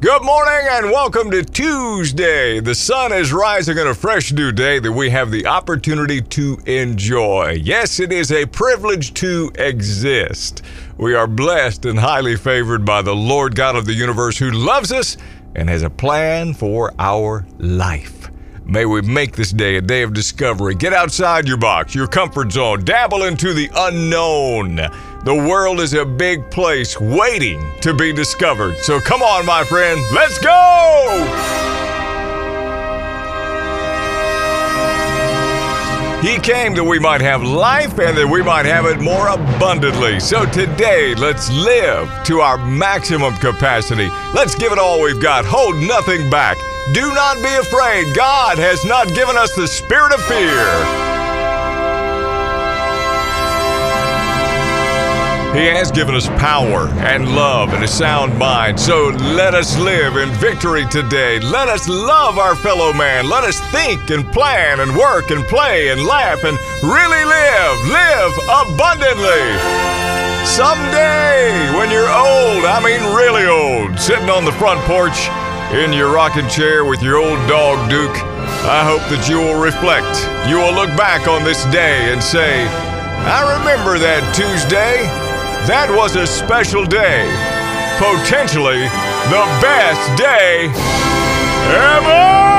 Good morning and welcome to Tuesday. The sun is rising on a fresh new day that we have the opportunity to enjoy. Yes, it is a privilege to exist. We are blessed and highly favored by the Lord God of the universe who loves us and has a plan for our life. May we make this day a day of discovery. Get outside your box, your comfort zone, dabble into the unknown. The world is a big place waiting to be discovered. So come on, my friend, let's go! He came that we might have life and that we might have it more abundantly. So today, let's live to our maximum capacity. Let's give it all we've got. Hold nothing back. Do not be afraid. God has not given us the spirit of fear. He has given us power and love and a sound mind. So let us live in victory today. Let us love our fellow man. Let us think and plan and work and play and laugh and really live. Live abundantly. Someday, when you're old, I mean really old, sitting on the front porch in your rocking chair with your old dog Duke, I hope that you will reflect. You will look back on this day and say, I remember that Tuesday. That was a special day. Potentially the best day ever!